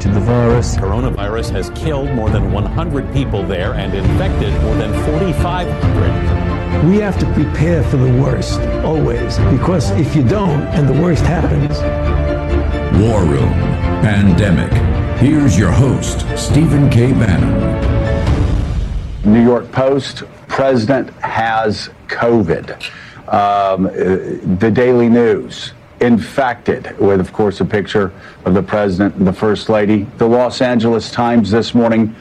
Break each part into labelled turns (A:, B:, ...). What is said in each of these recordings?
A: the virus.
B: Coronavirus has killed more than 100 people there and infected more than 4,500.
C: We have to prepare for the worst, always, because if you don't and the worst happens.
D: War Room Pandemic. Here's your host, Stephen K. Bannon.
E: New York Post, President has COVID. Um, the Daily News, infected, with, of course, a picture of the president and the first lady. The Los Angeles Times this morning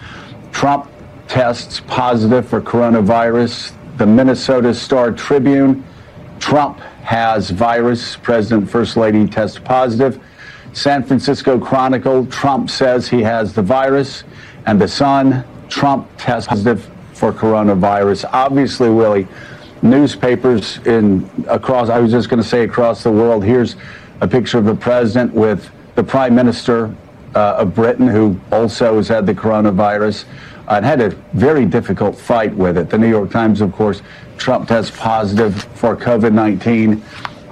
E: Trump tests positive for coronavirus. The Minnesota Star Tribune Trump has virus. President First Lady test positive. San Francisco Chronicle Trump says he has the virus. And the Sun Trump tests positive for coronavirus. Obviously, Willie newspapers in across i was just going to say across the world here's a picture of the president with the prime minister uh, of britain who also has had the coronavirus uh, and had a very difficult fight with it. The new york times of course trump tests positive for covid-19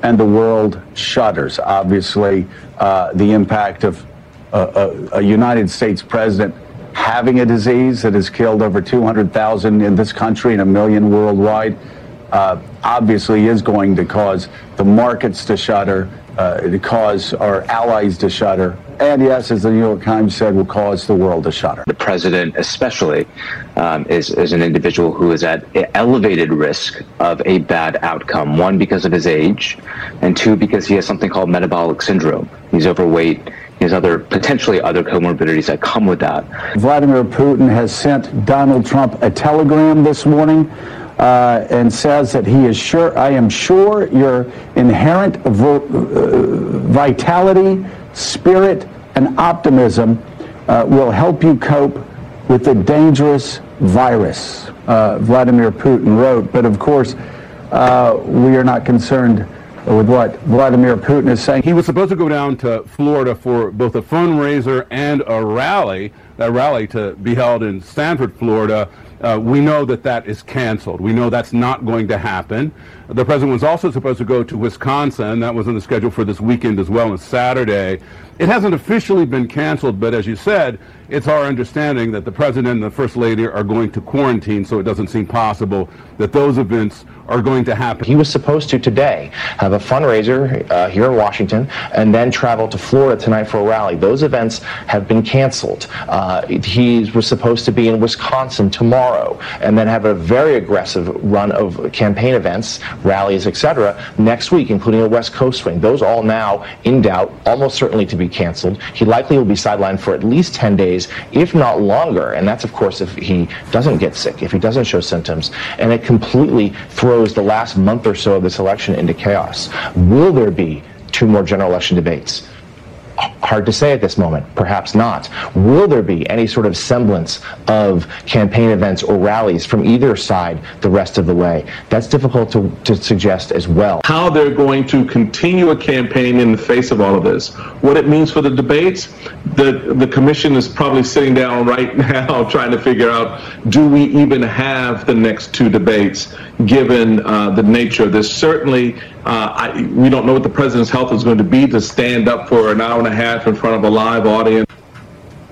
E: and the world shudders. Obviously uh, the impact of a, a united states president having a disease that has killed over 200,000 in this country and a million worldwide uh, obviously is going to cause the markets to shudder, uh, to cause our allies to shudder, and yes, as the New York Times said, will cause the world to shudder.
F: The president, especially, um, is, is an individual who is at elevated risk of a bad outcome. One, because of his age, and two, because he has something called metabolic syndrome. He's overweight. He has other potentially other comorbidities that come with that.
E: Vladimir Putin has sent Donald Trump a telegram this morning uh, and says that he is sure, I am sure your inherent vo- uh, vitality, spirit, and optimism uh, will help you cope with the dangerous virus, uh, Vladimir Putin wrote. But of course, uh, we are not concerned with what Vladimir Putin is saying.
G: He was supposed to go down to Florida for both a fundraiser and a rally, that rally to be held in Sanford, Florida. Uh, we know that that is canceled. We know that's not going to happen. The president was also supposed to go to Wisconsin. That was on the schedule for this weekend as well, on Saturday. It hasn't officially been canceled, but as you said, it's our understanding that the president and the first lady are going to quarantine, so it doesn't seem possible that those events are going to happen.
H: He was supposed to today have a fundraiser uh, here in Washington and then travel to Florida tonight for a rally. Those events have been canceled. Uh, he was supposed to be in Wisconsin tomorrow and then have a very aggressive run of campaign events, rallies, etc. next week, including a West Coast swing. Those all now in doubt, almost certainly to be canceled. He likely will be sidelined for at least 10 days, if not longer. And that's, of course, if he doesn't get sick, if he doesn't show symptoms. And it completely throws the last month or so of this election into chaos. Will there be two more general election debates? Hard to say at this moment. Perhaps not. Will there be any sort of semblance of campaign events or rallies from either side the rest of the way? That's difficult to, to suggest as well.
I: How they're going to continue a campaign in the face of all of this. What it means for the debates, the, the commission is probably sitting down right now trying to figure out do we even have the next two debates given uh, the nature of this? Certainly, uh, I, we don't know what the president's health is going to be to stand up for an hour and a half in front of a live audience.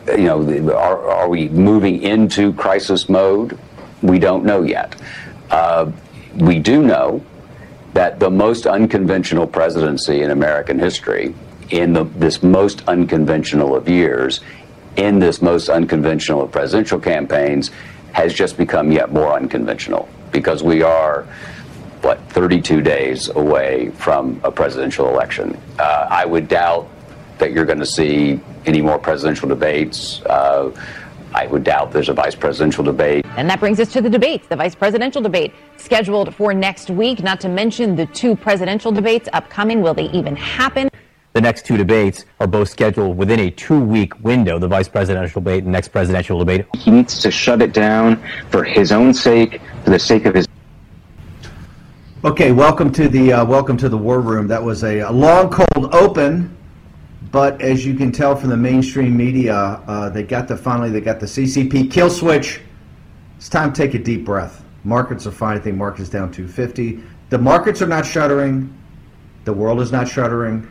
J: You know, are, are we moving into crisis mode? We don't know yet. Uh, we do know that the most unconventional presidency in American history, in the, this most unconventional of years, in this most unconventional of presidential campaigns, has just become yet more unconventional because we are what 32 days away from a presidential election. Uh, I would doubt that you're going to see any more presidential debates. Uh, I would doubt there's a vice presidential debate.
K: And that brings us to the debates, the vice presidential debate scheduled for next week, not to mention the two presidential debates upcoming. Will they even happen?
L: The next two debates are both scheduled within a two week window the vice presidential debate and next presidential debate.
F: He needs to shut it down for his own sake, for the sake of his.
M: Okay, welcome to the uh, welcome to the war room. That was a, a, long, cold open, but as you can tell from the mainstream media, uh, they got the finally they got the CCP kill switch. It's time to take a deep breath. Markets are fine. I think markets down 250. The markets are not shuddering. The world is not shuddering.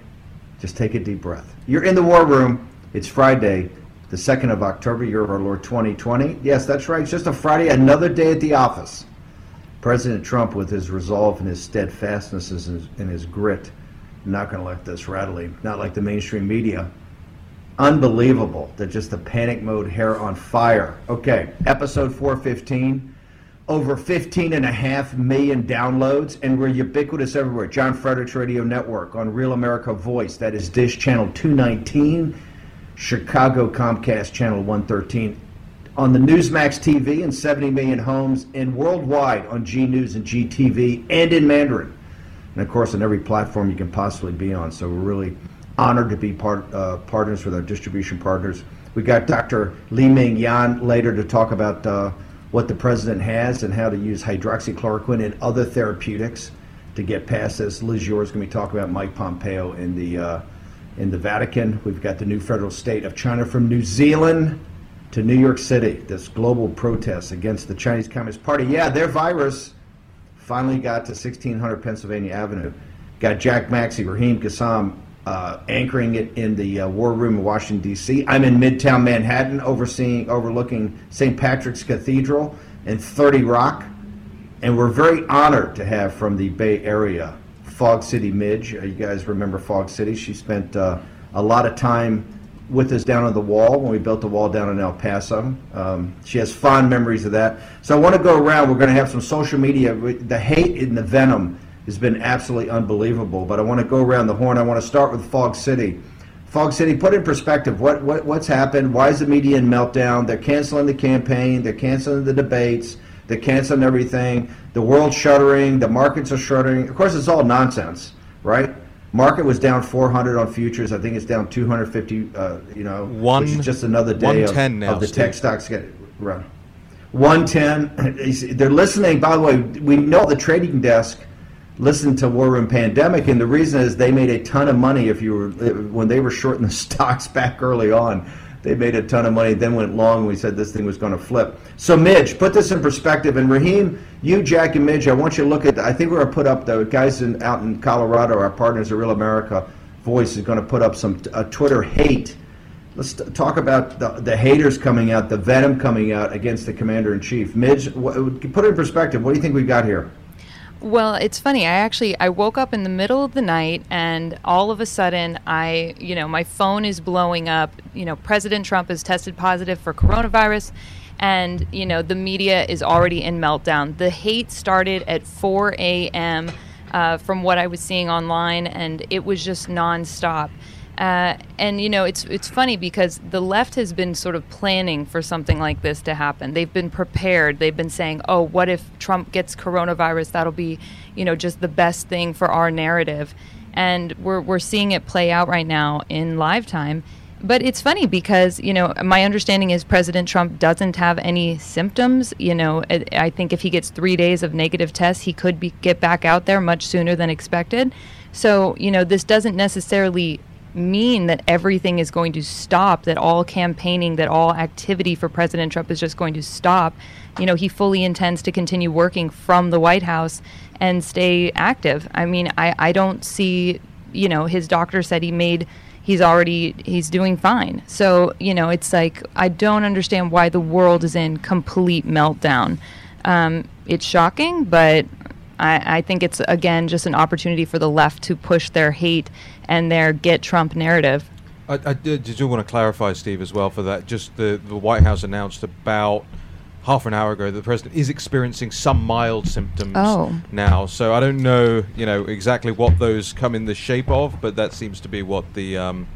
M: Just take a deep breath. You're in the war room. It's Friday, the 2nd of October, year of our Lord 2020. Yes, that's right. It's just a Friday, another day at the office. President Trump, with his resolve and his steadfastness and his, and his grit, not going to let this rattle him, not like the mainstream media. Unbelievable that just the panic mode, hair on fire. Okay, episode 415 over 15 and a half million downloads, and we're ubiquitous everywhere. John Fredericks Radio Network on Real America Voice, that is Dish Channel 219, Chicago Comcast Channel 113, on the Newsmax TV in 70 million homes, and worldwide on G News and GTV, and in Mandarin. And of course, on every platform you can possibly be on. So we're really honored to be part, uh, partners with our distribution partners. We got Dr. Li-Meng Yan later to talk about. Uh, what the president has and how to use hydroxychloroquine and other therapeutics to get past this. Liz Yore is going to be talking about Mike Pompeo in the uh, in the Vatican. We've got the new federal state of China from New Zealand to New York City. This global protest against the Chinese Communist Party. Yeah, their virus finally got to 1600 Pennsylvania Avenue. Got Jack Maxey, Raheem Kassam, uh, anchoring it in the uh, War Room in Washington D.C. I'm in Midtown Manhattan, overseeing, overlooking St. Patrick's Cathedral and 30 Rock, and we're very honored to have from the Bay Area Fog City Midge. Uh, you guys remember Fog City? She spent uh, a lot of time with us down on the wall when we built the wall down in El Paso. Um, she has fond memories of that. So I want to go around. We're going to have some social media. The hate and the venom has been absolutely unbelievable. But I want to go around the horn. I want to start with Fog City. Fog City, put in perspective what, what what's happened. Why is the media in meltdown? They're canceling the campaign. They're canceling the debates. They're canceling everything. The world's shuddering. The markets are shuddering. Of course, it's all nonsense, right? Market was down 400 on futures. I think it's down 250. Uh, you know,
N: One,
M: which is just another day of,
N: now,
M: of the
N: Steve.
M: tech stocks get run. 110. They're listening. By the way, we know the trading desk listened to War Room Pandemic, and the reason is they made a ton of money. If you were when they were shorting the stocks back early on, they made a ton of money. Then went long. And we said this thing was going to flip. So Midge, put this in perspective. And Raheem, you, Jack, and Midge, I want you to look at. I think we're to put up the guys in, out in Colorado. Our partners at Real America Voice is going to put up some uh, Twitter hate. Let's talk about the, the haters coming out, the venom coming out against the commander in chief. Midge, put it in perspective. What do you think we've got here?
O: Well, it's funny. I actually I woke up in the middle of the night and all of a sudden I, you know, my phone is blowing up. You know, President Trump has tested positive for coronavirus and, you know, the media is already in meltdown. The hate started at 4 a.m. Uh, from what I was seeing online and it was just nonstop. Uh, and you know, it's it's funny because the left has been sort of planning for something like this to happen. They've been prepared. They've been saying, "Oh, what if Trump gets coronavirus? That'll be, you know, just the best thing for our narrative." And we're we're seeing it play out right now in live time. But it's funny because you know my understanding is President Trump doesn't have any symptoms. You know, I, think if he gets three days of negative tests, he could be, get back out there much sooner than expected. So you know, this doesn't necessarily mean that everything is going to stop, that all campaigning, that all activity for President Trump is just going to stop. You know, he fully intends to continue working from the White House and stay active. I mean, I, I don't see, you know, his doctor said he made, he's already, he's doing fine. So, you know, it's like, I don't understand why the world is in complete meltdown. Um, it's shocking, but I, I think it's, again, just an opportunity for the left to push their hate and their get Trump narrative.
N: I, I did, did want to clarify, Steve, as well for that. Just the, the White House announced about half an hour ago that the president is experiencing some mild symptoms
O: Oh.
N: now. So I don't know, you know, exactly what those come in the shape of, but that seems to be what the um,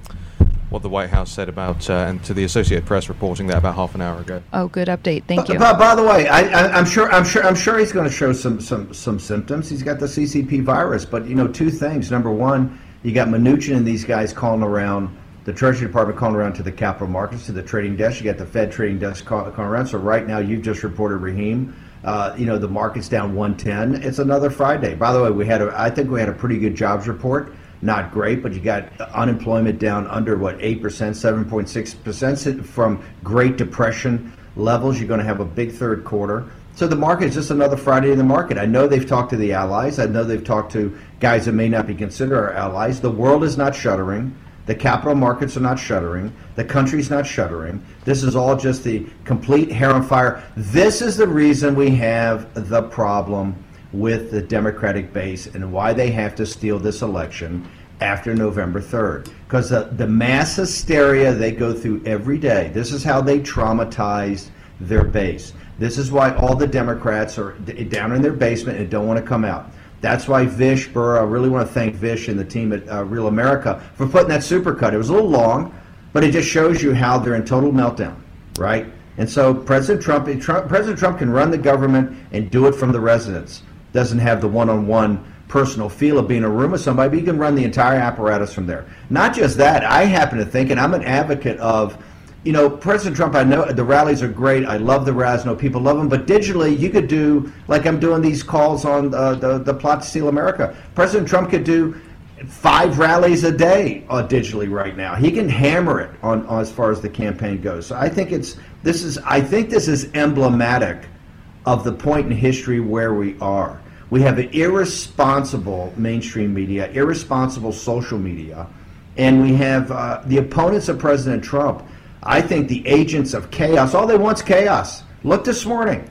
N: what the White House said about, uh, and to the Associated Press reporting that about half an hour ago.
O: Oh, good update. Thank you.
M: By, by the way, I, I, I'm sure, I'm sure, I'm sure he's going to show some, some, some symptoms. He's got the CCP virus, but you know, two things. Number one, you got Mnuchin and these guys calling around the Treasury Department calling around to the capital markets, to the trading desk. You got the Fed trading desk calling around. So right now, you've just reported Raheem. Uh, you know the market's down 110. It's another Friday. By the way, we had a, I think we had a pretty good jobs report. Not great, but you got unemployment down under what eight percent, 7.6 percent from Great Depression levels. You're going to have a big third quarter. So the market is just another Friday in the market. I know they've talked to the allies. I know they've talked to guys that may not be considered our allies. The world is not shuttering. The capital markets are not shuttering. The country's not shuttering. This is all just the complete hair on fire. This is the reason we have the problem with the Democratic base and why they have to steal this election after November 3rd. Because the, the mass hysteria they go through every day, this is how they traumatize their base. This is why all the Democrats are down in their basement and don't want to come out. That's why Vish Burra, I really want to thank Vish and the team at uh, Real America for putting that supercut. It was a little long, but it just shows you how they're in total meltdown, right? And so President Trump, Trump, President Trump can run the government and do it from the residence. Doesn't have the one-on-one personal feel of being in a room with somebody, but he can run the entire apparatus from there. Not just that, I happen to think, and I'm an advocate of you know, President Trump, I know the rallies are great. I love the rallies. People love them. But digitally, you could do, like I'm doing these calls on uh, the, the plot to steal America. President Trump could do five rallies a day uh, digitally right now. He can hammer it on, on as far as the campaign goes. So I think it's this is I think this is emblematic of the point in history where we are. We have irresponsible mainstream media, irresponsible social media, and we have uh, the opponents of President Trump I think the agents of chaos, all they want's chaos. Look this morning.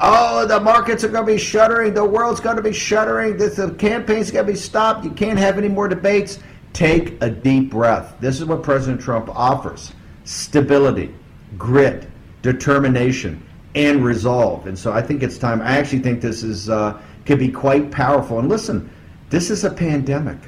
M: Oh, the markets are going to be shuttering. The world's going to be shuttering. The, the campaign's going to be stopped. You can't have any more debates. Take a deep breath. This is what President Trump offers stability, grit, determination, and resolve. And so I think it's time. I actually think this is uh, could be quite powerful. And listen, this is a pandemic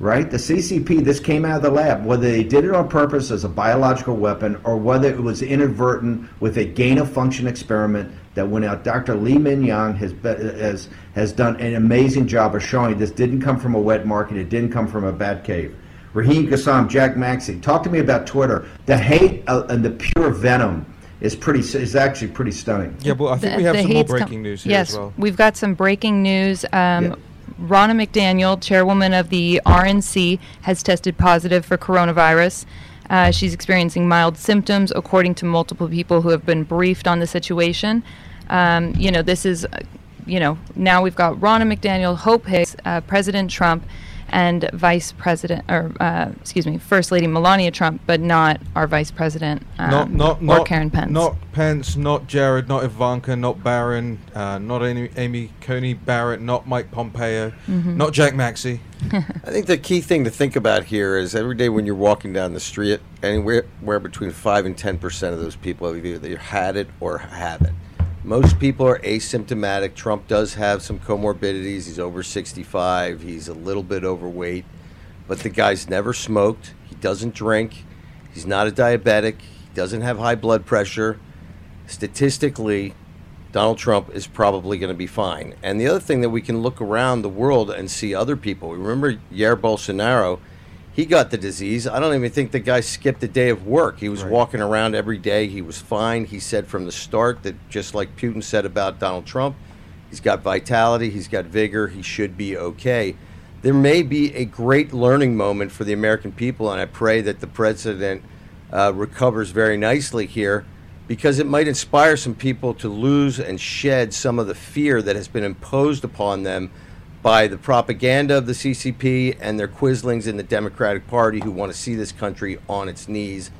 M: right? The CCP, this came out of the lab. Whether they did it on purpose as a biological weapon or whether it was inadvertent with a gain of function experiment that went out. Dr. Li-Meng Yan has, has, has done an amazing job of showing this didn't come from a wet market, it didn't come from a bad cave. Raheem Kassam, Jack Maxey, talk to me about Twitter. The hate uh, and the pure venom is pretty is actually pretty stunning.
N: Yeah, well, I think
O: The-
N: we have some more breaking
O: com-
N: news here
O: yes,
N: as well.
O: we've got some breaking news. Um,
N: Yeah.
O: Ronna McDaniel, chairwoman of the RNC, has tested positive for coronavirus. Uh, she's experiencing mild symptoms, according to multiple people who have been briefed on the situation. Um, you know, this is, uh, you know, now we've got Ronna McDaniel, Hope Hicks, uh, President Trump, and Vice President, or uh, excuse me, First Lady Melania Trump, but not our Vice President um,
N: not not
O: or
N: not
O: Karen Pence.
N: Not Pence, not Jared, not Ivanka, not Barron, uh, not Amy, Amy Coney Barrett, not Mike Pompeo,
O: Mhm.
N: not Jack Maxey.
P: I think the key thing to think about here is every day when you're walking down the street, anywhere between five and ten percent of those people have either had it or have it. Most people are asymptomatic. Trump does have some comorbidities. He's over 65. He's a little bit overweight, but the guy's never smoked. He doesn't drink. He's not a diabetic. He doesn't have high blood pressure. Statistically, Donald Trump is probably going to be fine. And the other thing that we can look around the world and see other people. Remember Jair Bolsonaro? He got the disease. I don't even think the guy skipped a day of work. He was walking around every day. He was fine. He said from the start that just like Putin said about Donald Trump, he's got vitality, he's got vigor, he should be okay. There may be a great learning moment for the American people, and I pray that the president uh, recovers very nicely here because it might inspire some people to lose and shed some of the fear that has been imposed upon them by the propaganda of the CCP and their quislings in the Democratic Party who want to see this country on its knees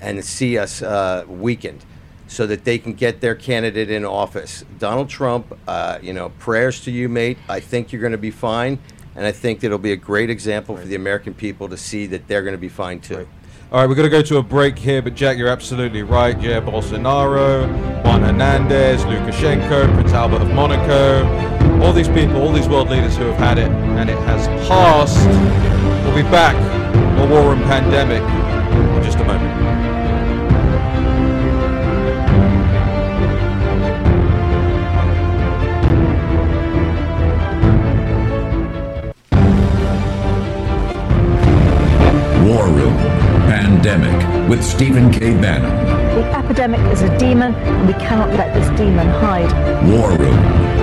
P: and see us uh, weakened so that they can get their candidate in office. Donald Trump, uh, you know, prayers to you, mate. I think you're going to be fine. And I think it'll be a great example for the American people to see that they're going to be fine too.
N: All right, we're going to go to a break here, but Jack, you're absolutely right. Jair Bolsonaro, Juan Hernandez, Lukashenko, Prince Albert of Monaco, all these people, all these world leaders who have had it, and it has passed. We'll be back. More War Room Pandemic in just a moment.
D: Pandemic with Stephen K. Bannon.
Q: The epidemic is a demon, and we cannot let this demon hide.
D: War Room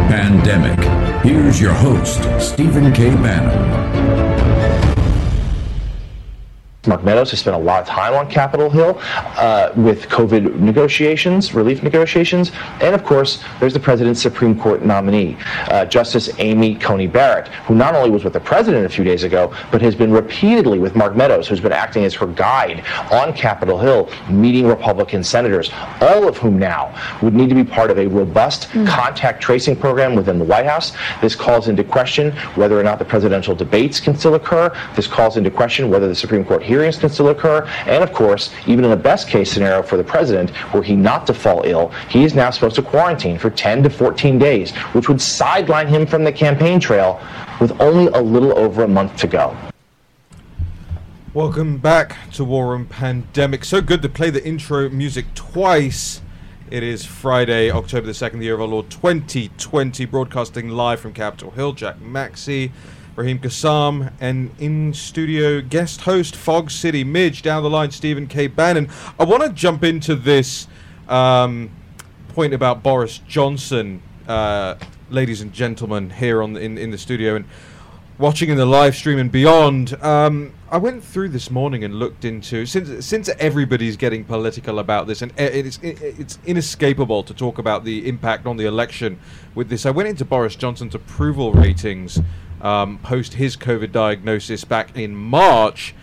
D: Pandemic. Here's your host, Stephen K. Bannon.
H: Mark Meadows has spent a lot of time on Capitol Hill uh, with COVID negotiations, relief negotiations, and of course, there's the president's Supreme Court nominee, uh, Justice Amy Coney Barrett, who not only was with the president a few days ago, but has been repeatedly with Mark Meadows, who's been acting as her guide on Capitol Hill, meeting Republican senators, all of whom now would need to be part of a robust contact tracing program within the White House. This calls into question whether or not the presidential debates can still occur. This calls into question whether the Supreme Court hearings can still occur. And of course, even in the best case scenario for the president, were he not to fall ill, he is now supposed to quarantine for 10 to 14 days, which would sideline him from the campaign trail with only a little over a month to go.
N: Welcome back to War Room Pandemic. So good to play the intro music twice. It is Friday, October the 2nd, the year of our Lord 2020, broadcasting live from Capitol Hill. Jack Maxey, Raheem Kassam, and in studio guest host Fog City Midge. Down the line, Stephen K. Bannon. I want to jump into this um, point about Boris Johnson, uh, ladies and gentlemen, here on the, in, in the studio. And watching in the live stream and beyond, um, I went through this morning and looked into since since everybody's getting political about this, and it's it's inescapable to talk about the impact on the election with this. I went into Boris Johnson's approval ratings um, post his COVID diagnosis back in March.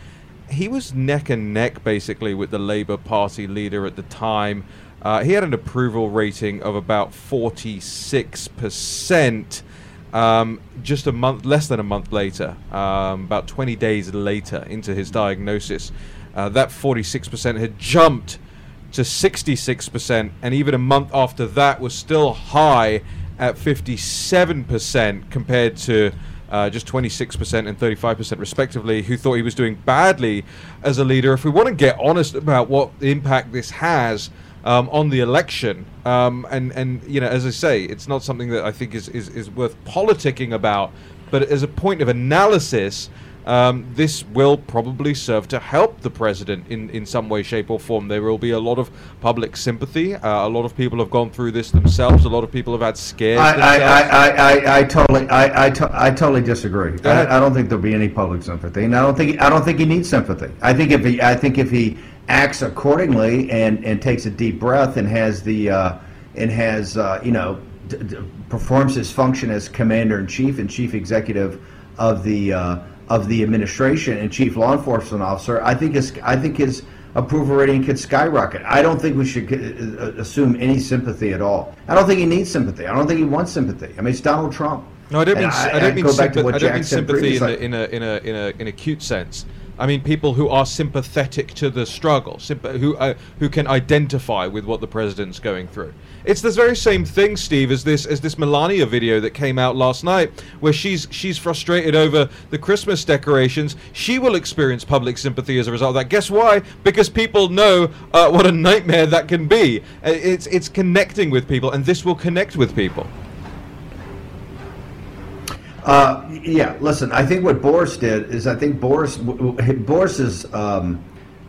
N: He was neck and neck basically with the Labour Party leader at the time. Uh, he had an approval rating of about forty six percent. Um, just a month, less than a month later, um, about 20 days later into his diagnosis, uh, that 46% had jumped to 66%, and even a month after that was still high at 57% compared to uh, just 26% and 35% respectively, who thought he was doing badly as a leader. If we want to get honest about what impact this has, um, on the election. Um, and, and, you know, as I say, it's not something that I think is, is, is worth politicking about, but as a point of analysis, um, this will probably serve to help the president in, in some way, shape, or form. There will be a lot of public sympathy. Uh, a lot of people have gone through this themselves. A lot of people have had scares.
M: I, I. I, I, I totally, I, I, to, I totally disagree. I, I don't think there'll be any public sympathy, and I don't think, I don't think he needs sympathy. I think if he, I think if he acts accordingly and, and takes a deep breath and has the, uh, and has, uh, you know, d- d- performs his function as commander in chief and chief executive of the, uh, of the administration and chief law enforcement officer, I think his, I think his approval rating could skyrocket. I don't think we should uh, assume any sympathy at all. I don't think he needs sympathy. I don't think he wants sympathy. I mean, it's Donald Trump.
N: No, I don't
M: And
N: mean I, don't mean,
M: go back to
N: sympa-
M: what
N: I don't mean sympathy in in a in a in a in a cute sense. I mean people who are sympathetic to the struggle, sympa- who uh, who can identify with what the president's going through. It's the very same thing, Steve, as this as this Melania video that came out last night, where she's she's frustrated over the Christmas decorations. She will experience public sympathy as a result of that. Guess why? Because people know uh, what a nightmare that can be. Uh, It's it's connecting with people, and this will connect with people.
M: Uh, yeah, listen. I think what Boris did is I think Boris Boris's um,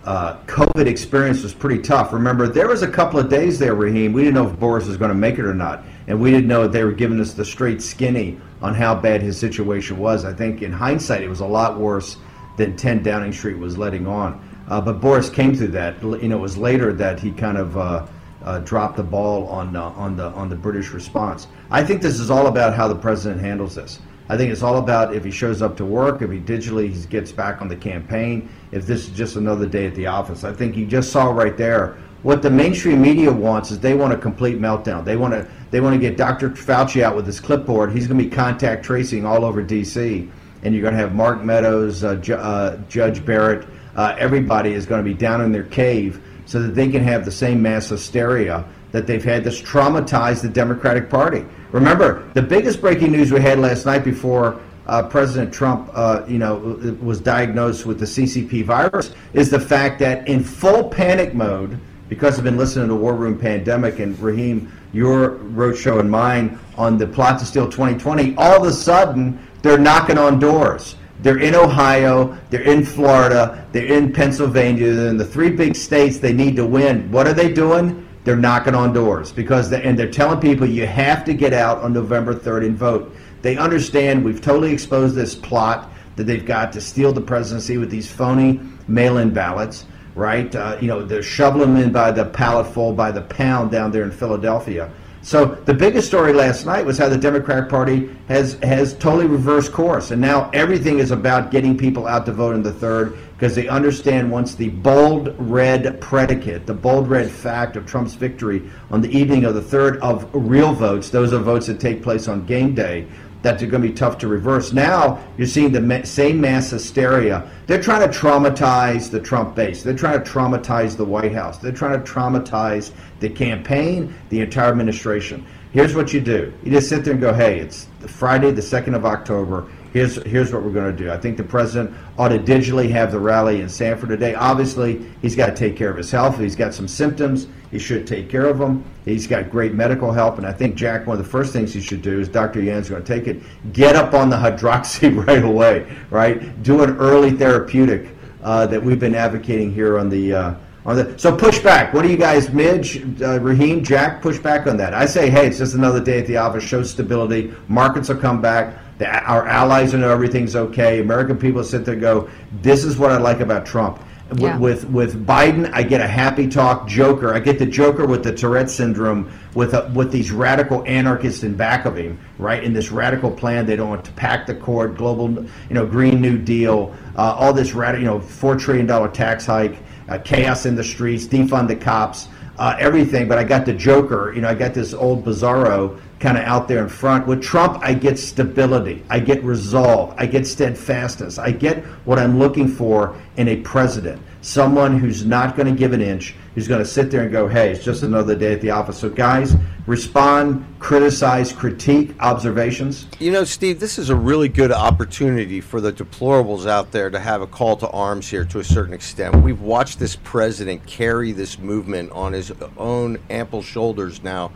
M: uh, COVID experience was pretty tough. Remember, there was a couple of days there, Raheem. We didn't know if Boris was going to make it or not, and we didn't know they were giving us the straight skinny on how bad his situation was. I think in hindsight, it was a lot worse than 10 Downing Street was letting on. Uh, but Boris came through that. You know, it was later that he kind of. Uh, uh, dropped the ball on uh, on the on the British response. I think this is all about how the president handles this. I think it's all about if he shows up to work, if he digitally he gets back on the campaign, if this is just another day at the office. I think you just saw right there what the mainstream media wants is they want a complete meltdown. They want to they want to get Dr. Fauci out with his clipboard. He's going to be contact tracing all over D.C. and you're going to have Mark Meadows, uh, Ju- uh, Judge Barrett, uh, everybody is going to be down in their cave so that they can have the same mass hysteria that they've had that's traumatized the Democratic Party. Remember, the biggest breaking news we had last night before uh, President Trump, uh, you know, was diagnosed with the CCP virus is the fact that in full panic mode, because I've been listening to War Room Pandemic and Raheem, your roadshow and mine on the plot to steal 2020, all of a sudden they're knocking on doors. They're in Ohio, they're in Florida, they're in Pennsylvania, they're in the three big states they need to win. What are they doing? They're knocking on doors because they, and they're telling people you have to get out on November 3rd and vote. They understand we've totally exposed this plot that they've got to steal the presidency with these phony mail-in ballots, right? Uh, you know, they're shoveling them in by the palletful, by the pound down there in Philadelphia. So the biggest story last night was how the Democratic Party has has totally reversed course, and now everything is about getting people out to vote in the third because they understand once the bold red predicate, the bold red fact of Trump's victory on the evening of the third of real votes, those are votes that take place on game day, that they're going to be tough to reverse. Now you're seeing the ma- same mass hysteria. They're trying to traumatize the Trump base. They're trying to traumatize the White House. They're trying to traumatize the campaign, the entire administration. Here's what you do: you just sit there and go, "Hey, it's Friday, the second of October. Here's here's what we're going to do. I think the president ought to digitally have the rally in Sanford today. Obviously, he's got to take care of his health. He's got some symptoms, he should take care of them. He's got great medical help, and I think Jack, one of the first things he should do is Dr. Yan's going to take it. Get up on the hydroxy right away. Right, do an early therapeutic uh, that we've been advocating here on the. Uh, on the, so push back. What do you guys, Midge, uh, Raheem, Jack, push back on that? I say, hey, it's just another day at the office. Show stability. Markets will come back. The, our allies know everything's okay. American people sit there and go, this is what I like about Trump.
O: Yeah.
M: With, with Biden, I get a happy talk Joker. I get the Joker with the Tourette syndrome, with a, with these radical anarchists in back of him, right? In this radical plan, they don't want to pack the court, global, you know, Green New Deal, uh, all this radical, you know, four trillion dollar tax hike, uh, chaos in the streets, defund the cops, uh, everything. But I got the Joker, you know, I got this old Bizarro kind of out there in front. With Trump, I get stability, I get resolve, I get steadfastness, I get what I'm looking for in a president. Someone who's not going to give an inch, who's going to sit there and go, hey, it's just another day at the office. So, guys, respond, criticize, critique, observations.
P: You know, Steve, this is a really good opportunity for the deplorables out there to have a call to arms here to a certain extent. We've watched this president carry this movement on his own ample shoulders now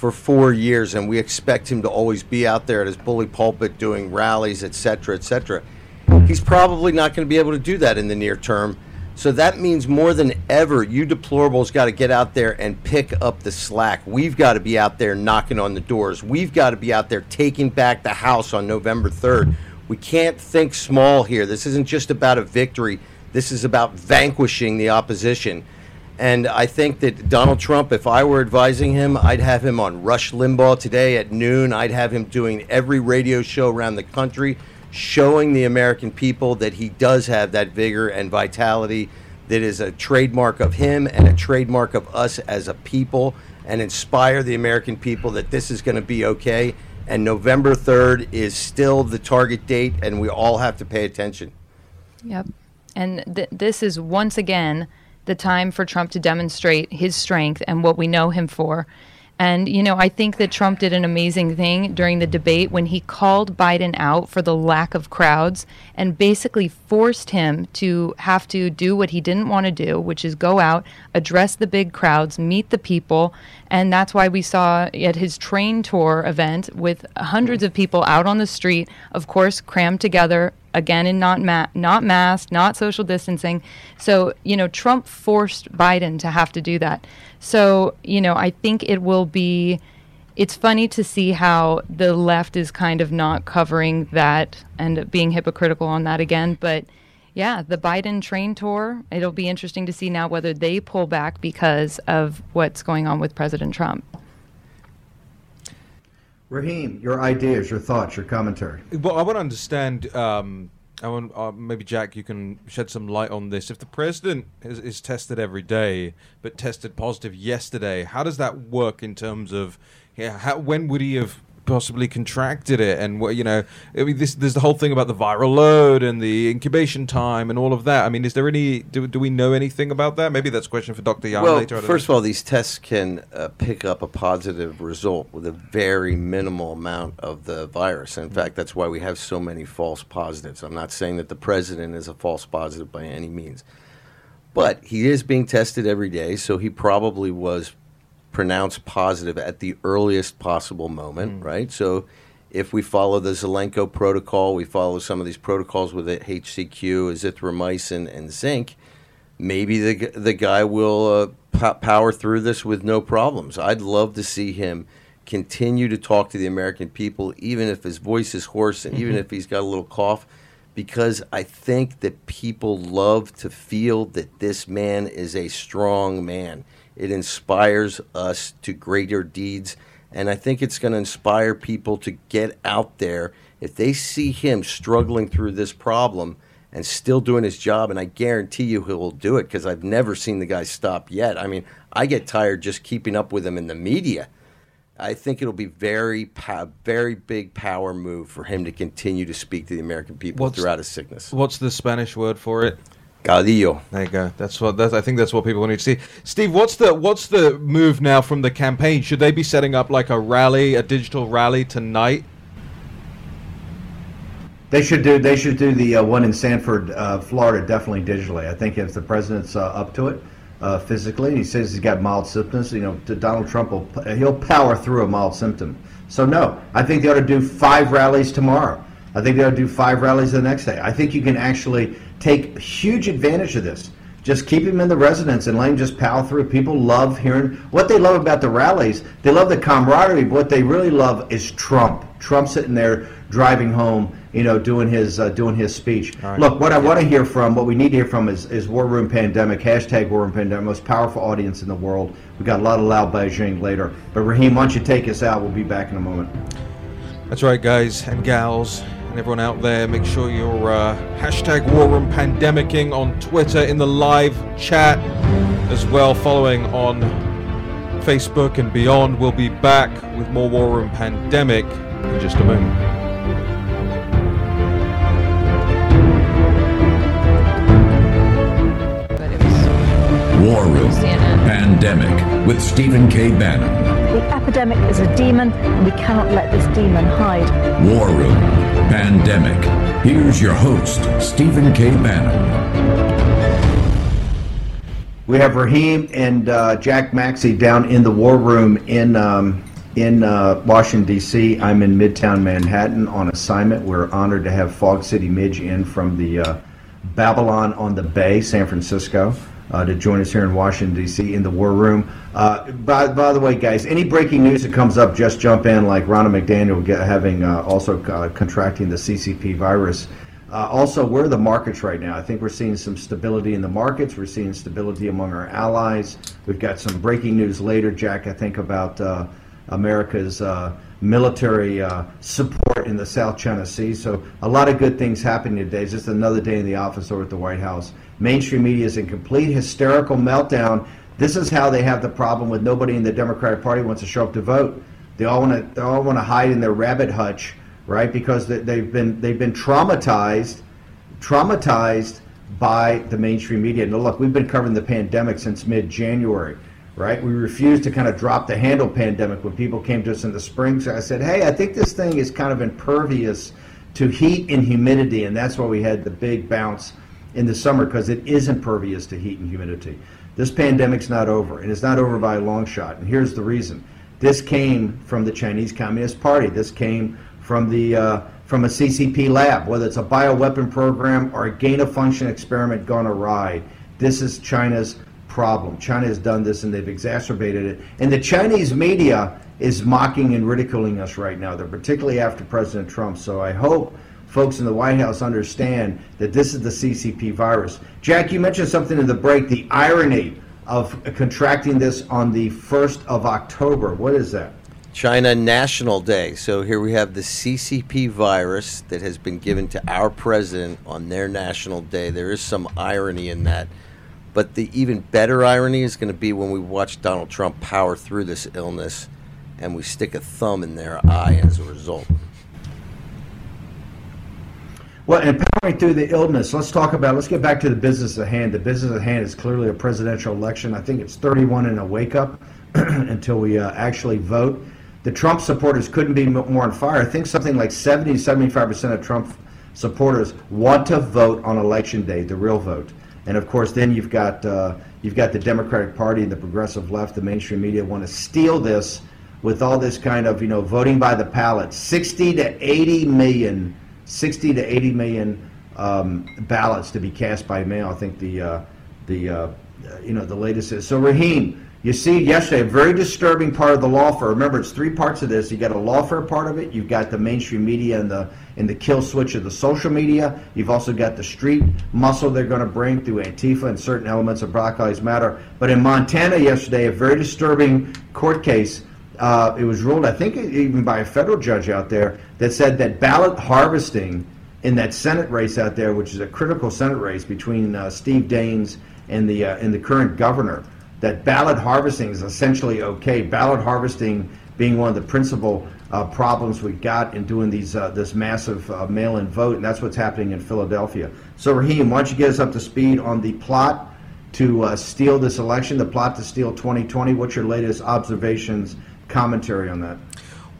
P: for four years, and we expect him to always be out there at his bully pulpit doing rallies, et cetera, et cetera. He's probably not going to be able to do that in the near term. So that means more than ever, you deplorables got to get out there and pick up the slack. We've got to be out there knocking on the doors. We've got to be out there taking back the House on November 3rd. We can't think small here. This isn't just about a victory, this is about vanquishing the opposition. And I think that Donald Trump, if I were advising him, I'd have him on Rush Limbaugh today at noon. I'd have him doing every radio show around the country showing the American people that he does have that vigor and vitality that is a trademark of him and a trademark of us as a people and inspire the American people that this is going to be okay. And November 3rd is still the target date, and we all have to pay attention.
O: Yep. And th- this is once again the time for Trump to demonstrate his strength and what we know him for. And, you know, I think that Trump did an amazing thing during the debate when he called Biden out for the lack of crowds and basically forced him to have to do what he didn't want to do, which is go out, address the big crowds, meet the people. And that's why we saw at his train tour event with hundreds of people out on the street, of course, crammed together, again in not ma- not masked, not social distancing. So you know, Trump forced Biden to have to do that. So you know, I think it will be. It's funny to see how the left is kind of not covering that and being hypocritical on that again, but. Yeah, the Biden train tour. It'll be interesting to see now whether they pull back because of what's going on with President Trump.
M: Raheem, your ideas, your thoughts, your commentary.
N: Well, I want to understand. Um, I want uh, maybe Jack, you can shed some light on this. If the president is, is tested every day, but tested positive yesterday, how does that work in terms of yeah, how, when would he have possibly contracted it, and what you know, I mean, this there's the whole thing about the viral load and the incubation time and all of that. I mean, is there any? Do, do we know anything about that? Maybe that's a question for Dr. Yan
P: well,
N: later.
P: First of all, these tests can uh, pick up a positive result with a very minimal amount of the virus. In fact, that's why we have so many false positives. I'm not saying that the president is a false positive by any means, but he is being tested every day, so he probably was pronounced positive at the earliest possible moment, right? So if we follow the Zelenko protocol, we follow some of these protocols with the HCQ, azithromycin, and zinc, maybe the the guy will uh, po- power through this with no problems. I'd love to see him continue to talk to the American people, even if his voice is hoarse and even
R: Mhm.
P: if he's got a little cough, because I think that people love to feel that this man is a strong man. It inspires us to greater deeds. And I think it's going to inspire people to get out there. If they see him struggling through this problem and still doing his job, and I guarantee you he will do it because I've never seen the guy stop yet. I mean, I get tired just keeping up with him in the media. I think it'll be very, very big power move for him to continue to speak to the American people
N: What's-
P: throughout his sickness.
N: What's the Spanish word for it?
P: Caudillo.
N: There you go. That's what. That's, I think that's what people want to see. Steve, what's the what's the move now from the campaign? Should they be setting up like a rally, a digital rally tonight?
M: They should do. They should do the uh, one in Sanford, uh, Florida, definitely digitally. I think if the president's uh, up to it uh, physically, he says he's got mild symptoms. You know, Donald Trump will he'll power through a mild symptom. So no, I think they ought to do five rallies tomorrow. I think they ought to do five rallies the next day. I think you can actually take huge advantage of this. Just keep him in the residence and let him just power through. People love hearing what they love about the rallies. They love the camaraderie, but what they really love is Trump. Trump sitting there driving home, you know, doing his uh, doing his speech.
R: right.
M: Look, what I want to hear from, what we need to hear from is, is War Room Pandemic, hashtag War Room Pandemic, most powerful audience in the world. We got a lot of loud Beijing later. But Raheem, why don't you take us out? We'll be back in a moment.
N: That's right, guys and gals, and everyone out there. Make sure you're uh, hashtag War Room Pandemicing on Twitter in the live chat as well. Following on Facebook and beyond. We'll be back with more War Room Pandemic in just a moment.
D: War Room Pandemic with Stephen K. Bannon.
Q: The epidemic is a demon, and we cannot let this demon hide.
D: War Room Pandemic. Here's your host, Stephen K. Bannon.
M: We have Raheem and uh, Jack Maxey down in the war room in um, in uh, Washington D.C. I'm in Midtown Manhattan on assignment. We're honored to have Fog City Midge in from the uh, Babylon on the Bay, San Francisco, uh, to join us here in Washington D.C. in the war room. Uh, by, by the way, guys, any breaking news that comes up, just jump in. Like Ronna McDaniel get, having uh, also uh, contracting the CCP virus. Uh, also, where are the markets right now? I think we're seeing some stability in the markets. We're seeing stability among our allies. We've got some breaking news later, Jack, I think, about uh, America's military uh, support in the South China Sea. So, a lot of good things happening today. It's just another day in the office over at the White House. Mainstream media is in complete hysterical meltdown. This is how they have the problem with nobody in the Democratic Party wants to show up to vote. They all want to. They all want to hide in their rabbit hutch right? Because they- they've been they've been traumatized, traumatized by the mainstream media. Now, look, we've been covering the pandemic since mid-January, right? We refused to kind of drop the handle pandemic when people came to us in the spring. So I said, hey, I think this thing is kind of impervious to heat and humidity, and that's why we had the big bounce in the summer because it is impervious to heat and humidity. This pandemic's not over, and it's not over by a long shot. And here's the reason: this came from the Chinese Communist Party. This came from the uh, from a CCP lab, whether it's a bioweapon program or a gain-of-function experiment gone awry. This is China's problem. China has done this, and they've exacerbated it. And the Chinese media is mocking and ridiculing us right now. They're particularly after President Trump. So I hope folks in the White House understand that this is the CCP virus. Jack, you mentioned something in the break, the irony of contracting this on the 1st of October. What is that?
P: China National Day. So here we have the CCP virus that has been given to our president on their national day. There is some irony in that. But the even better irony is going to be when we watch Donald Trump power through this illness and we stick a thumb in their eye as a result.
M: Well, and powering through the illness, let's talk about, let's get back to the business at hand. The business at hand is clearly a presidential election. I think it's 31 in a wake up until we uh, actually vote. The Trump supporters couldn't be more on fire. I think something like 70 75% of Trump supporters want to vote on election day, the real vote. And of course, then you've got uh, you've got the Democratic Party, and the progressive left, the mainstream media want to steal this with all this kind of you know voting by the ballot. 60 to 80 million 60 to 80 million um, ballots to be cast by mail. I think the uh, the uh, you know the latest is so. Raheem, you see yesterday a very disturbing part of the lawfare. Remember, it's three parts of this. You got a lawfare part of it. You've got the mainstream media and the and the kill switch of the social media. You've also got the street muscle they're going to bring through Antifa and certain elements of Black Lives Matter. But in Montana yesterday, a very disturbing court case. Uh, it was ruled, I think, even by a federal judge out there, that said that ballot harvesting in that Senate race out there, which is a critical Senate race between uh, Steve Daines and the uh, and the current governor, that ballot harvesting is essentially okay. Ballot harvesting being one of the principal uh, problems we got in doing these uh, this massive uh, mail-in vote, and that's what's happening in Philadelphia. So, Raheem, why don't you get us up to speed on the plot to uh, steal this election, the plot to steal 2020? What's your latest observations, commentary on that?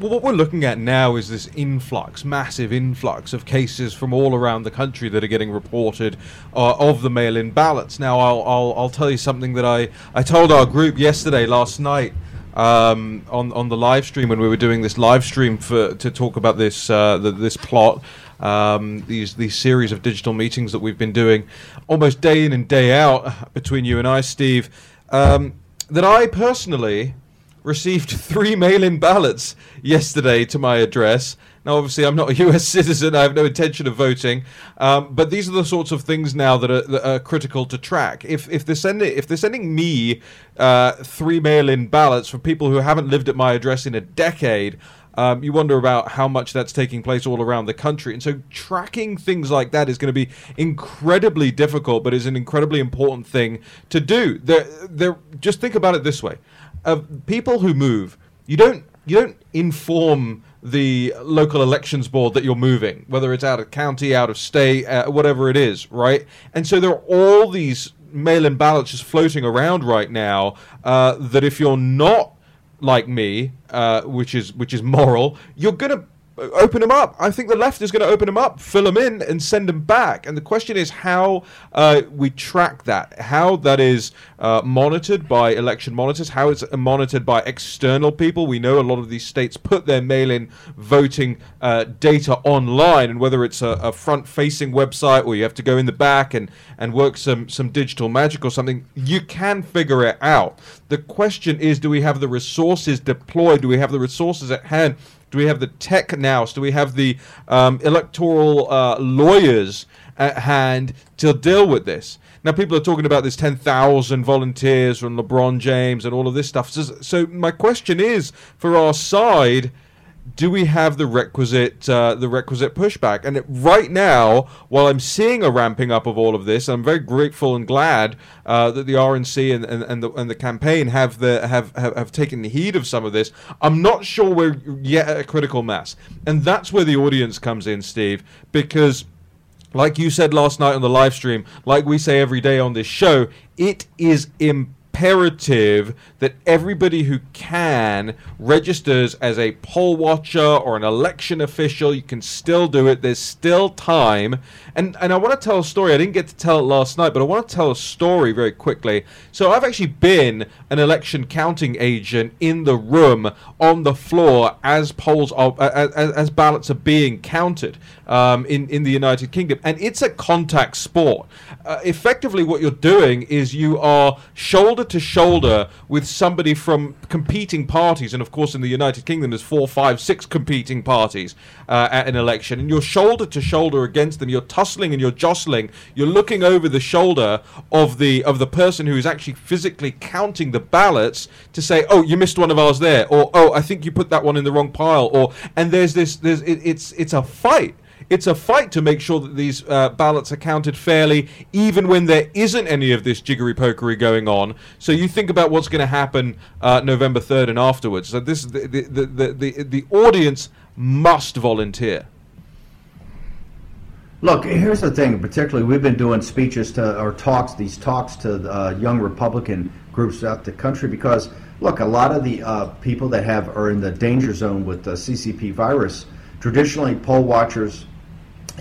N: Well, what we're looking at now is this influx, massive influx of cases from all around the country that are getting reported uh, of the mail-in ballots. Now, I'll, I'll, I'll tell you something that I, I told our group yesterday, last night, um, on on the live stream when we were doing this live stream for to talk about this uh, the, this plot. Um, these these series of digital meetings that we've been doing almost day in and day out between you and I, Steve. Um, that I personally received three mail-in ballots yesterday to my address. Now, obviously, I'm not a U.S. citizen. I have no intention of voting. Um, but these are the sorts of things now that are, that are, critical to track. If if they're sending if they're sending me uh, three mail-in ballots for people who haven't lived at my address in a decade. Um, you wonder about how much that's taking place all around the country. And so tracking things like that is going to be incredibly difficult, but is an incredibly important thing to do. They're, they're, just think about it this way of people who move, you don't you don't inform the local elections board that you're moving, whether it's out of county, out of state, uh, whatever it is, right? And so there are all these mail-in ballots just floating around right now uh, that if you're not like me, uh, which is which is moral, you're gonna open them up. I think the left is going to open them up, fill them in, and send them back. And the question is how uh, we track that, how that is uh, monitored by election monitors, how it's monitored by external people. We know a lot of these states put their mail-in voting uh, data online, and whether it's a, a, front-facing website or you have to go in the back and and work some some digital magic or something, you can figure it out. The question is, do we have the resources deployed? Do we have the resources at hand? Do we have the tech nous? Do we have the um, electoral uh, lawyers at hand to deal with this? Now, people are talking about this 10,000 volunteers from LeBron James and all of this stuff. So, so my question is for our side do we have the requisite uh, the requisite pushback? And right now, while I'm seeing a ramping up of all of this, I'm very grateful and glad uh, that the RNC and, and, and, the and the campaign have the have, have have taken the heed of some of this. I'm not sure we're yet at a critical mass, and that's where the audience comes in, Steve, because. Like you said last night on the live stream, like we say every day on this show, it is important imperative that everybody who can registers as a poll watcher or an election official. You can still do it. There's still time. And and I want to tell a story. I didn't get to tell it last night, but I want to tell a story very quickly. So I've actually been an election counting agent in the room on the floor as polls are, as, as ballots are being counted um, in in the United Kingdom, and it's a contact sport. Uh, effectively, what you're doing is you are shoulder to shoulder with somebody from competing parties, and of course, in the United Kingdom, there's four, five, six competing parties uh, at an election, and you're shoulder to shoulder against them. You're tussling and you're jostling. You're looking over the shoulder of the of the person who is actually physically counting the ballots to say, "Oh, you missed one of ours there," or "Oh, I think you put that one in the wrong pile," or and there's this there's it, it's it's a fight it's a fight to make sure that these uh, ballots are counted fairly, even when there isn't any of this jiggery pokery going on. So you think about what's going to happen uh, November third and afterwards. So this the the, the the the the audience must volunteer.
M: Look, here's the thing. Particularly, we've been doing speeches to or talks, these talks to uh, young Republican groups throughout the country because, look, a lot of the uh, people that have are in the danger zone with the CCP virus. Traditionally, poll watchers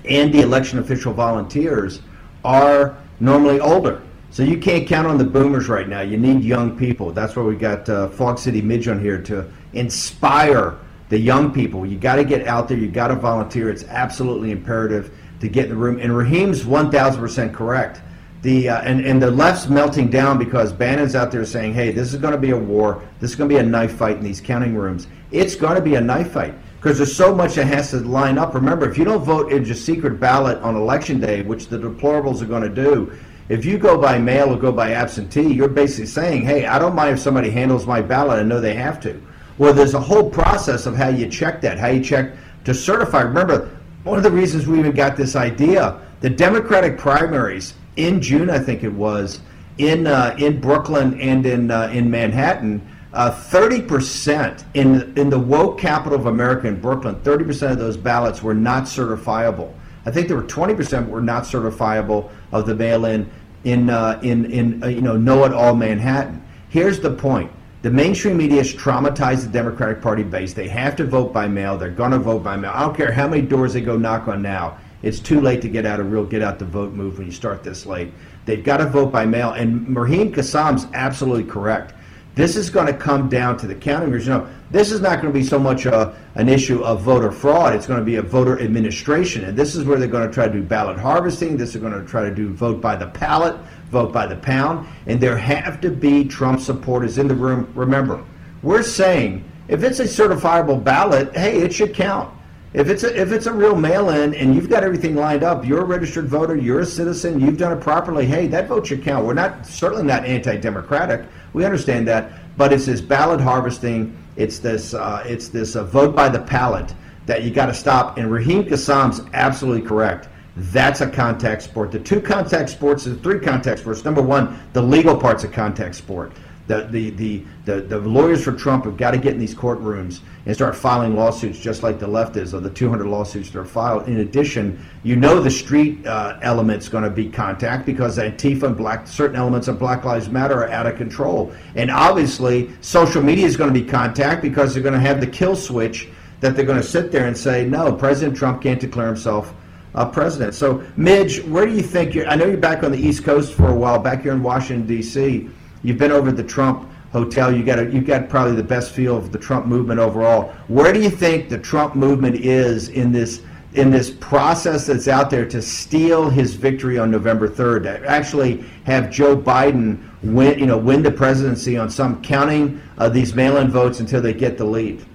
M: and the election official volunteers are normally older. So you can't count on the boomers right now. You need young people. That's why we got uh, Fog City Midge on here to inspire the young people. You got to get out there. You got to volunteer. It's absolutely imperative to get in the room. And Raheem's 1,000% correct. The uh, and and the left's melting down because Bannon's out there saying, "Hey, this is going to be a war. This is going to be a knife fight in these counting rooms. It's going to be a knife fight." Because there's so much that has to line up. Remember, if you don't vote in just secret ballot on election day, which the deplorables are going to do, if you go by mail or go by absentee, you're basically saying, hey, I don't mind if somebody handles my ballot. I know they have to. Well, there's a whole process of how you check that, how you check to certify. Remember, one of the reasons we even got this idea, the Democratic primaries in June, I think it was, in uh, in Brooklyn and in uh, in Manhattan, uh, 30% in in the woke capital of America in Brooklyn, 30% of those ballots were not certifiable. I think there were 20% were not certifiable of the mail-in in uh, in in uh, you know know-it-all Manhattan. Here's the point: the mainstream media has traumatized the Democratic Party base. They have to vote by mail. They're going to vote by mail. I don't care how many doors they go knock on now. It's too late to get out a real get out the vote move when you start this late. They've got to vote by mail. And Raheem Kassam's absolutely correct. This is going to come down to the counting You know, this is not going to be so much a, an issue of voter fraud. It's going to be a voter administration. And this is where they're going to try to do ballot harvesting. This is going to try to do vote by the pallet, vote by the pound. And there have to be Trump supporters in the room. Remember, we're saying if it's a certifiable ballot, hey, it should count. If it's a, if it's a real mail-in and you've got everything lined up, you're a registered voter, you're a citizen, you've done it properly. Hey, that vote should count. We're not certainly not anti-democratic. We understand that, but it's this ballot harvesting. It's this uh, it's this uh, vote by the ballot that you got to stop. And Raheem Kassam's absolutely correct. That's a contact sport. The two contact sports, the three contact sports. Number one, the legal part's a contact sport. The, the, the, the, the lawyers for Trump have got to get in these courtrooms and start filing lawsuits just like the left is, of the 200 lawsuits that are filed. In addition, you know the street uh, element's going to be contact because Antifa and black certain elements of Black Lives Matter are out of control. And obviously, social media is going to be contact because they're going to have the kill switch that they're going to sit there and say, no, President Trump can't declare himself uh, president. So, Midge, where do you think you're? I know you're back on the East Coast for a while, back here in Washington, D.C. You've been over the Trump hotel. You got a, you got probably the best feel of the Trump movement overall. Where do you think the Trump movement is in this in this process that's out there to steal his victory on November 3rd? To actually have Joe Biden win, you know, win the presidency on some counting uh, these mail-in votes until they get the lead.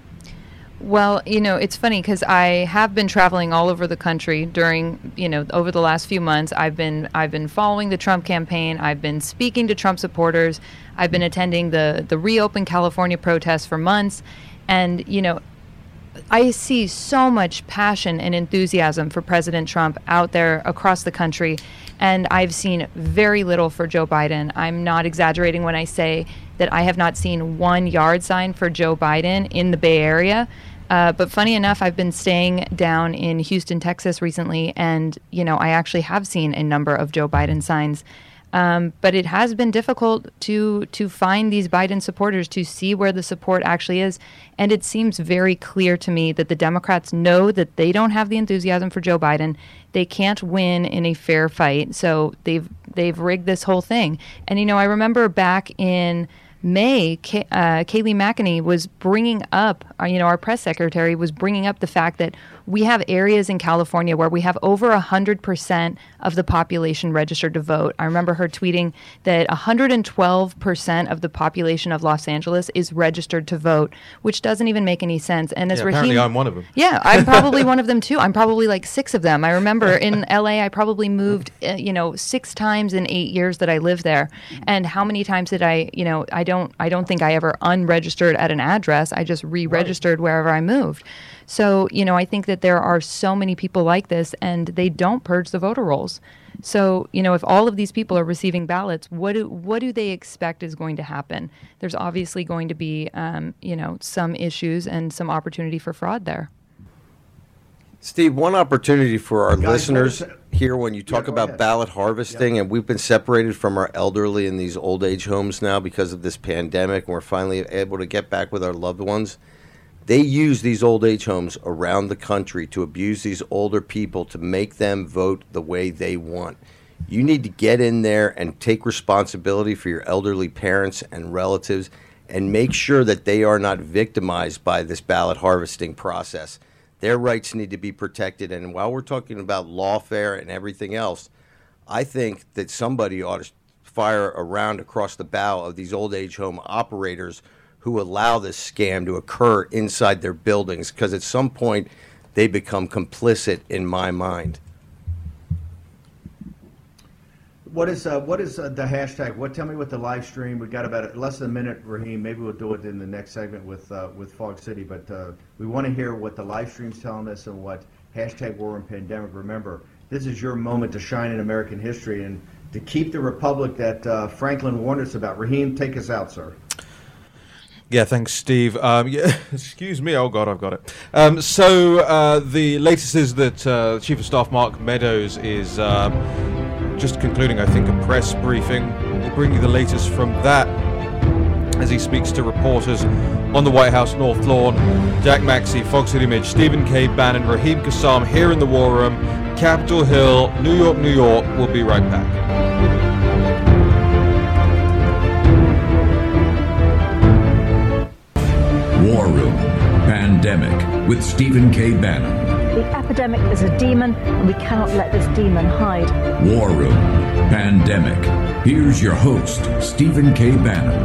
O: Well, you know, it's funny because I have been traveling all over the country during, you know, over the last few months. I've been I've been following the Trump campaign. I've been speaking to Trump supporters. I've been attending the the reopen California protests for months, and you know, I see so much passion and enthusiasm for President Trump out there across the country, and I've seen very little for Joe Biden. I'm not exaggerating when I say that I have not seen one yard sign for Joe Biden in the Bay Area. Uh, but funny enough, I've been staying down in Houston, Texas recently, and you know I actually have seen a number of Joe Biden signs. Um, but it has been difficult to to find these Biden supporters to see where the support actually is, and it seems very clear to me that the Democrats know that they don't have the enthusiasm for Joe Biden. They can't win in a fair fight, so they've they've rigged this whole thing. And you know, I remember back in May, Kay, uh, Kayleigh McEnany was bringing up, uh, you know, our press secretary was bringing up the fact that we have areas in California where we have over 100% of the population registered to vote. I remember her tweeting that 112% of the population of Los Angeles is registered to vote, which doesn't even make any sense. And as
N: yeah,
O: Raheem,
N: apparently I'm one of them.
O: Yeah, I'm probably one of them too. I'm probably like six of them. I remember in LA, I probably moved, uh, you know, six times in eight years that I lived there. And how many times did I, you know, I don't, I don't think I ever unregistered at an address. I just re-registered right. wherever I moved. So, you know, I think that that there are so many people like this and they don't purge the voter rolls. So, you know, if all of these people are receiving ballots, what do, what do they expect is going to happen? There's obviously going to be, um, you know, some issues and some opportunity for fraud there.
P: Steve, one opportunity for our
M: Guys,
P: listeners here when you talk
M: go
P: about
M: ahead.
P: ballot harvesting, and we've been separated from our elderly in these old age homes now because of this pandemic, and we're finally able to get back with our loved ones. They use these old age homes around the country to abuse these older people to make them vote the way they want. You need to get in there and take responsibility for your elderly parents and relatives and make sure that they are not victimized by this ballot harvesting process. Their rights need to be protected. And while we're talking about lawfare and everything else, I think that somebody ought to fire a round across the bow of these old age home operators who allow this scam to occur inside their buildings because at some point they become complicit in my mind.
M: What is uh, what is uh, the hashtag? What tell me what the live stream? We got about less than a minute, Raheem. Maybe we'll do it in the next segment with uh, with Fog City. But uh, we want to hear what the live stream's telling us and what hashtag War Room Pandemic. Remember, this is your moment to shine in American history and to keep the republic that uh, Franklin warned us about. Raheem, take us out, sir.
N: Yeah, thanks, Steve. Um, yeah, excuse me. Oh God, I've got it. Um, so uh, the latest is that uh, Chief of Staff Mark Meadows is um, just concluding, I think, a press briefing. We'll bring you the latest from that as he speaks to reporters on the White House North Lawn. Jack Maxey, Fog City Midge, Stephen K. Bannon, Raheem Kassam here in the War Room, Capitol Hill, New York, New York. We'll be right back.
D: War Room Pandemic with Stephen K. Bannon.
Q: The epidemic is a demon, and we cannot let this demon hide.
D: War Room Pandemic. Here's your host, Stephen K. Bannon.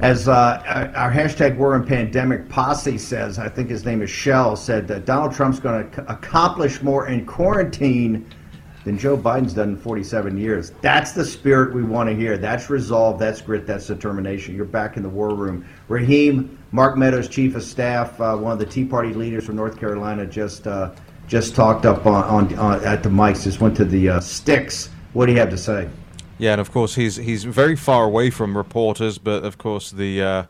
M: As uh, our our hashtag War Room Pandemic posse says, I think his name is Shell, said that Donald Trump's going to accomplish more in quarantine than Joe Biden's done in 47 years. That's the spirit we want to hear. That's resolve. That's grit. That's determination. You're back in the war room. Raheem, Mark Meadows, Chief of Staff, uh, one of the Tea Party leaders from North Carolina, just uh, just talked up on, on, on at the mics. Just went to the uh, sticks. What do you have to say?
N: Yeah, and of course he's he's very far away from reporters, but of course the uh,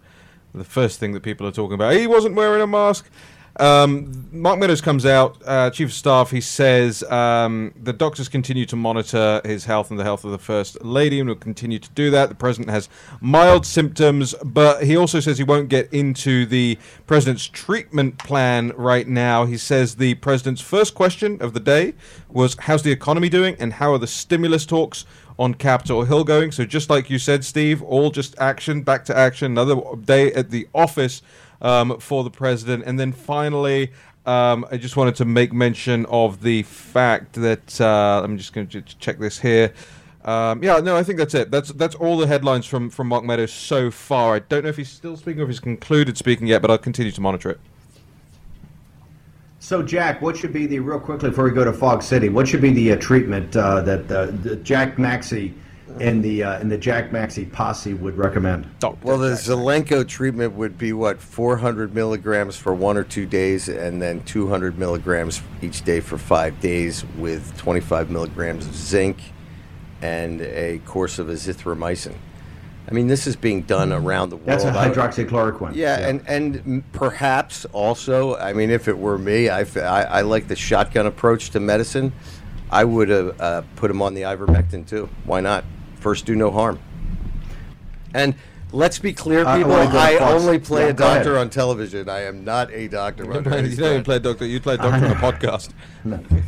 N: the first thing that people are talking about, he wasn't wearing a mask. Um, Mark Meadows comes out, uh, chief of staff. He says um, the doctors continue to monitor his health and the health of the first lady, and will continue to do that. The president has mild symptoms, but he also says he won't get into the president's treatment plan right now. He says the president's first question of the day was, "How's the economy doing?" and "How are the stimulus talks?" on Capitol Hill going. So just like you said, Steve, all just action, back to action. Another day at the office um, for the president, and then finally. Um, I just wanted to make mention of the fact that uh, I'm just going to check this here. Um, yeah, no, I think that's it. That's that's all the headlines from from Mark Meadows so far. I don't know if he's still speaking or if he's concluded speaking yet, but I'll continue to monitor it.
M: So, Jack, what should be the real quickly before we go to Fog City? What should be the uh, treatment uh, that uh, Jack Maxey and the uh, and the Jack Maxey posse would recommend?
P: Well, the Zelenko treatment would be what 400 milligrams for one or two days, and then 200 milligrams each day for five days, with 25 milligrams of zinc and a course of azithromycin. I mean, this is being done around the world.
M: That's a
P: I-
M: hydroxychloroquine.
P: Yeah, and and perhaps also, I mean, if it were me, I, f- I- I like the shotgun approach to medicine. I would have uh, put him on the ivermectin too. Why not? First, do no harm. And let's be clear,
M: I- I
P: people.
M: wanna go to
P: I, only play
M: Yeah,
P: a
M: go ahead.
P: doctor on television. I am not a doctor.
N: You don't play-
P: any
N: you don't even
P: standard.
N: play doctor. You play doctor on a podcast.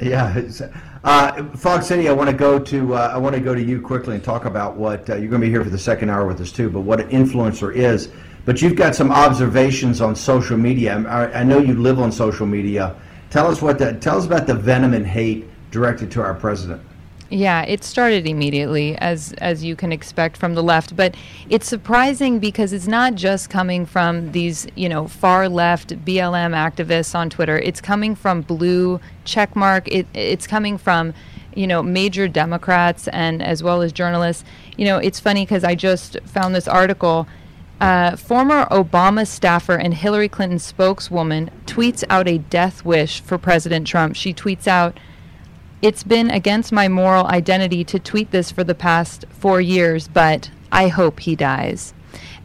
M: Yeah, it's- uh, Fog City. I want to go to uh, I want to go to you quickly and talk about what uh, you're going to be here for the second hour with us too. But what an influencer is. But you've got some observations on social media. I, I know you live on social media. Tell us what the, tell us about the venom and hate directed to our president.
O: Yeah, it started immediately, as as you can expect from the left. But it's surprising because it's not just coming from these, you know, far left BLM activists on Twitter. It's coming from blue checkmark. It it's coming from, you know, major Democrats and as well as journalists. You know, it's funny because I just found this article. Uh, former Obama staffer and Hillary Clinton spokeswoman tweets out a death wish for President Trump. She tweets out, It's been against my moral identity to tweet this for the past four years, but I hope he dies.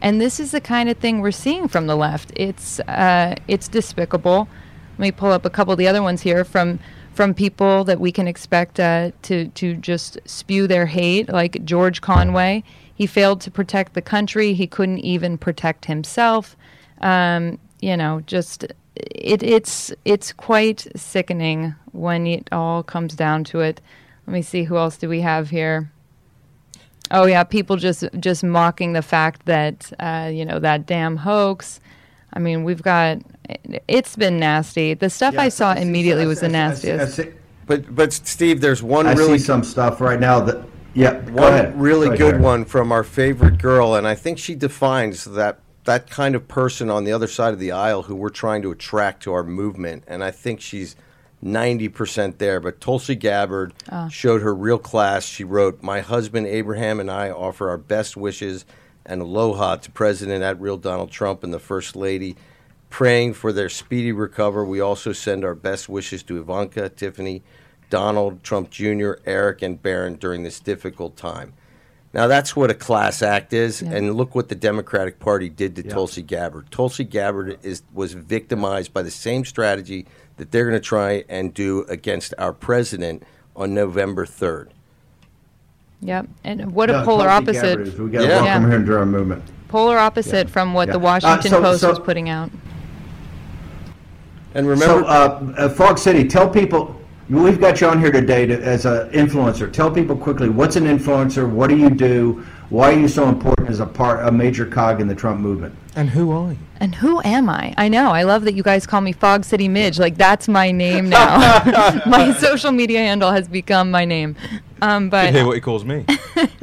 O: And this is the kind of thing we're seeing from the left. It's uh, it's despicable. Let me pull up a couple of the other ones here from from people that we can expect uh, to to just spew their hate, like George Conway. He failed to protect the country. He couldn't even protect himself. Um, you know, just it, it's it's quite sickening when it all comes down to it. Let me see who else do we have here. Oh yeah, people just just mocking the fact that uh, you know that damn hoax. I mean, we've got it's been nasty. The stuff I saw immediately was the nastiest.
P: But but Steve, there's one
M: I
P: really
M: see some stuff right now that. Yeah, go
P: one
M: ahead.
P: really
M: Go ahead,
P: good
M: Jared.
P: one from our favorite girl, and I think she defines that that kind of person on the other side of the aisle who we're trying to attract to our movement. And I think she's ninety percent there. But Tulsi Gabbard
O: Ah.
P: showed her real class. She wrote, "My husband Abraham and I offer our best wishes and aloha to President at real Donald Trump and the First Lady." Praying for their speedy recovery. We also send our best wishes to Ivanka, Tiffany, Donald Trump Jr., Eric, and Barron during this difficult time. Now that's what a class act is, and look what the Democratic Party did to Tulsi Gabbard. Tulsi Gabbard is was victimized by the same strategy that they're going to try and do against our president on November third.
O: Yep, and what a
M: No,
O: polar
M: Tulsi
O: opposite.
M: Gabbard is- We got to welcome her into our movement.
O: Polar opposite from what
M: Yeah.
O: the
M: Uh,
O: Washington
M: so-
O: Post
M: so-
O: was putting out.
P: And remember,
M: so, uh, uh, Fog City, tell people we've got you on here today to, as an influencer. Tell people quickly what's an influencer, what do you do, why are you so important as a part, a major cog in the Trump movement?
N: And who are you?
O: And who am I? I know. I love that you guys call me Fog City Midge. Like that's my name now. my social media handle has become my name. Um,
N: You
O: but
N: can hear what he calls me.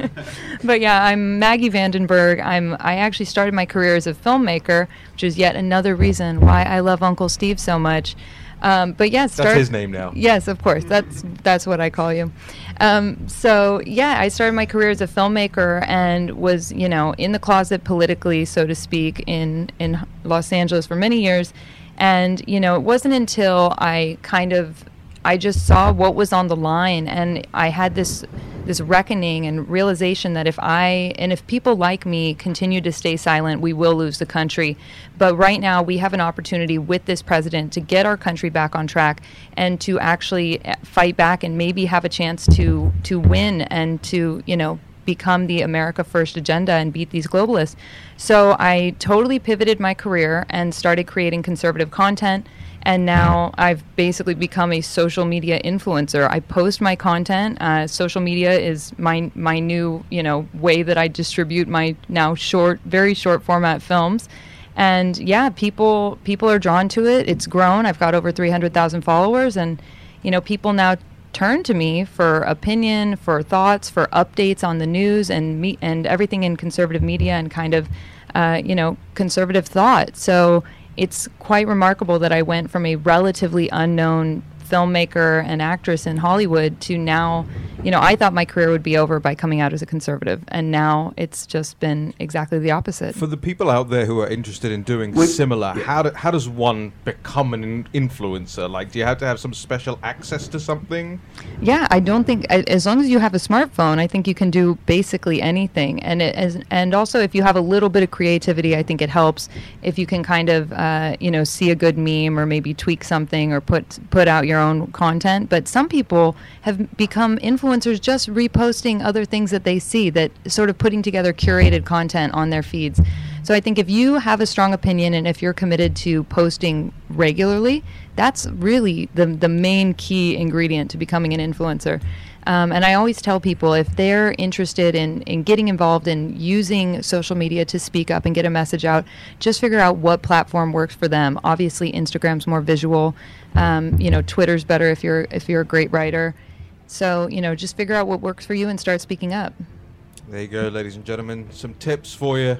O: but yeah, I'm Maggie VandenBerghe. I'm I actually started my career as a filmmaker, which is yet another reason why I love Uncle Steve so much. Um, but yeah,
N: That's his name now.
O: Yes, of course. That's that's what I call you. Um, so yeah, I started my career as a filmmaker and was you know in the closet politically, so to speak, in in Los Angeles for many years. And you know, it wasn't until I kind of I just saw what was on the line, and I had this this reckoning and realization that if I and if people like me continue to stay silent, we will lose the country. But right now, we have an opportunity with this president to get our country back on track and to actually uh, fight back and maybe have a chance to to win and to you know become the America First agenda and beat these globalists. So I totally pivoted my career and started creating conservative content and now I've basically become a social media influencer. I post my content. Uh, social media is my my new you know way that I distribute my now short, very short format films. And yeah, people people are drawn to it. It's grown. I've got over three hundred thousand followers, and you know people now turn to me for opinion, for thoughts, for updates on the news and me and everything in conservative media and kind of uh, you know conservative thought. So it's quite remarkable that I went from a relatively unknown filmmaker and actress in Hollywood to now, you know, I thought my career would be over by coming out as a conservative, and now it's just been exactly the opposite.
N: For the people out there who are interested in doing similar, how, do, how does one become an influencer? Like, do you have to have some special access to something?
O: Yeah, I don't think a- as long as you have a smartphone, I think you can do basically anything. And it, as, and also if you have a little bit of creativity, I think it helps if you can kind of uh, you know see a good meme or maybe tweak something or put put out your own content. But some people have become influencers just reposting other things that they see, that sort of putting together curated content on their feeds. So I think if you have a strong opinion and if you're committed to posting regularly, that's really the the main key ingredient to becoming an influencer. Um, and I always tell people if they're interested in, in getting involved in using social media to speak up and get a message out, just figure out what platform works for them. Obviously, Instagram's more visual. Um, you know, Twitter's better if you're if you're a great writer. So you know, just figure out what works for you and start speaking up.
N: There you go, ladies and gentlemen. Some tips for you.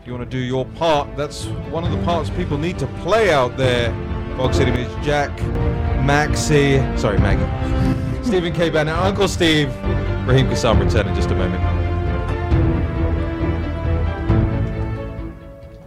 N: If you want to do your part, that's one of the parts people need to play out there. Fog City Midge, Jack, Maxey, sorry, Maggie, Stephen K. Bannon, Uncle Steve, Raheem Kassam return in just a moment.